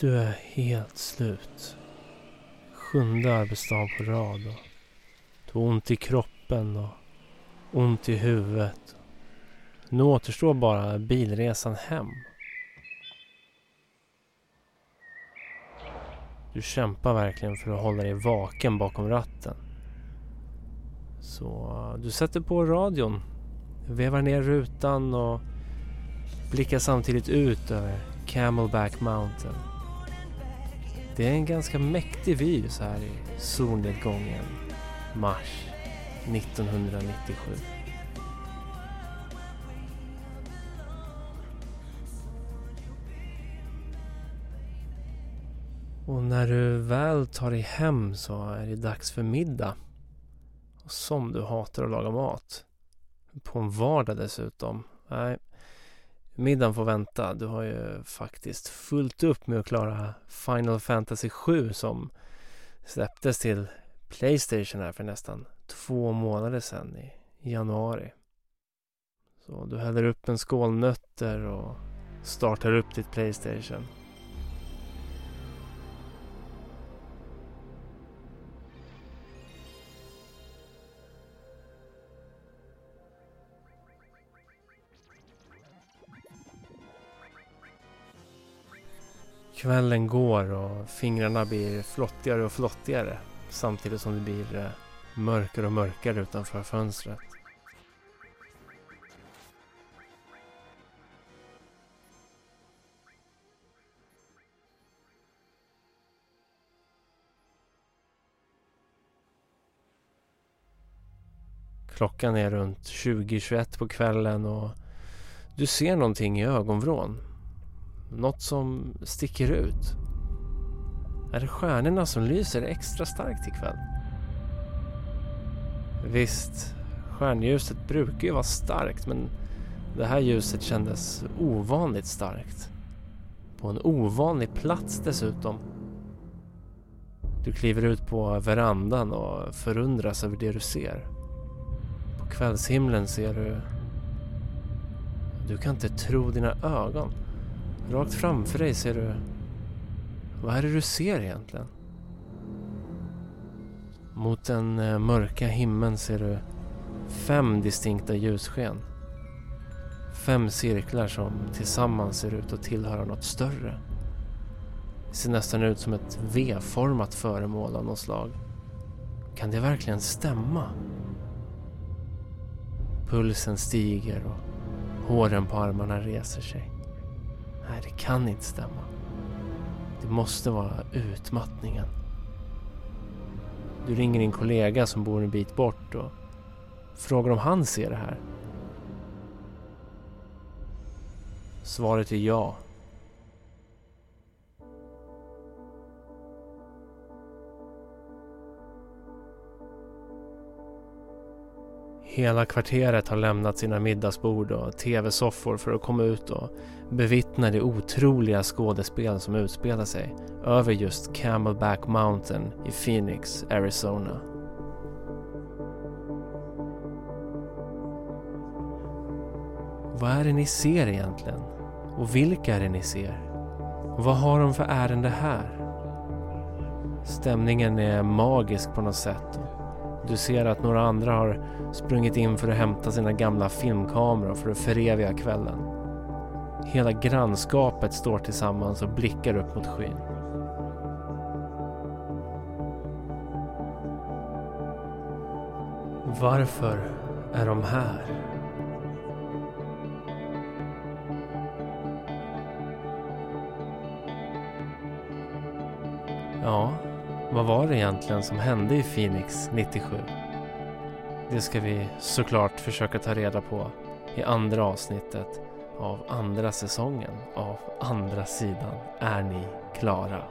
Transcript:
Du är helt slut. Sjunde arbetsdagen på rad. Och du har ont i kroppen och ont i huvudet. Nu återstår bara bilresan hem. Du kämpar verkligen för att hålla dig vaken bakom ratten. Så du sätter på radion, vevar ner rutan och blickar samtidigt ut över Camelback Mountain. Det är en ganska mäktig vy så här i solnedgången mars 1997. Och när du väl tar dig hem så är det dags för middag. Och som du hatar att laga mat. På en vardag dessutom. Nej, middagen får vänta. Du har ju faktiskt fullt upp med att klara Final Fantasy 7 som släpptes till Playstation här för nästan två månader sedan i januari. Så du häller upp en skål nötter och startar upp ditt Playstation. Kvällen går och fingrarna blir flottigare och flottigare samtidigt som det blir eh, mörkare och mörkare utanför fönstret. Klockan är runt 20-21 på kvällen och du ser någonting i ögonvrån. Något som sticker ut. Är det stjärnorna som lyser extra starkt ikväll? Visst, stjärnljuset brukar ju vara starkt men det här ljuset kändes ovanligt starkt. På en ovanlig plats dessutom. Du kliver ut på verandan och förundras över det du ser. På kvällshimlen ser du... Du kan inte tro dina ögon. Rakt framför dig ser du... Vad är det du ser egentligen? Mot den eh, mörka himlen ser du fem distinkta ljussken. Fem cirklar som tillsammans ser ut att tillhöra något större. Det ser nästan ut som ett V-format föremål av något slag. Kan det verkligen stämma? Pulsen stiger och håren på armarna reser sig. Nej, det kan inte stämma. Det måste vara utmattningen. Du ringer din kollega som bor en bit bort och frågar om han ser det här. Svaret är ja. Hela kvarteret har lämnat sina middagsbord och tv-soffor för att komma ut och bevittna det otroliga skådespel som utspelar sig över just Camelback Mountain i Phoenix, Arizona. Vad är det ni ser egentligen? Och vilka är det ni ser? Och vad har de för ärende här? Stämningen är magisk på något sätt. Du ser att några andra har sprungit in för att hämta sina gamla filmkameror för att föreviga kvällen. Hela grannskapet står tillsammans och blickar upp mot skyn. Varför är de här? Ja, vad var det egentligen som hände i Phoenix 97? Det ska vi såklart försöka ta reda på i andra avsnittet av andra säsongen av Andra sidan är ni klara.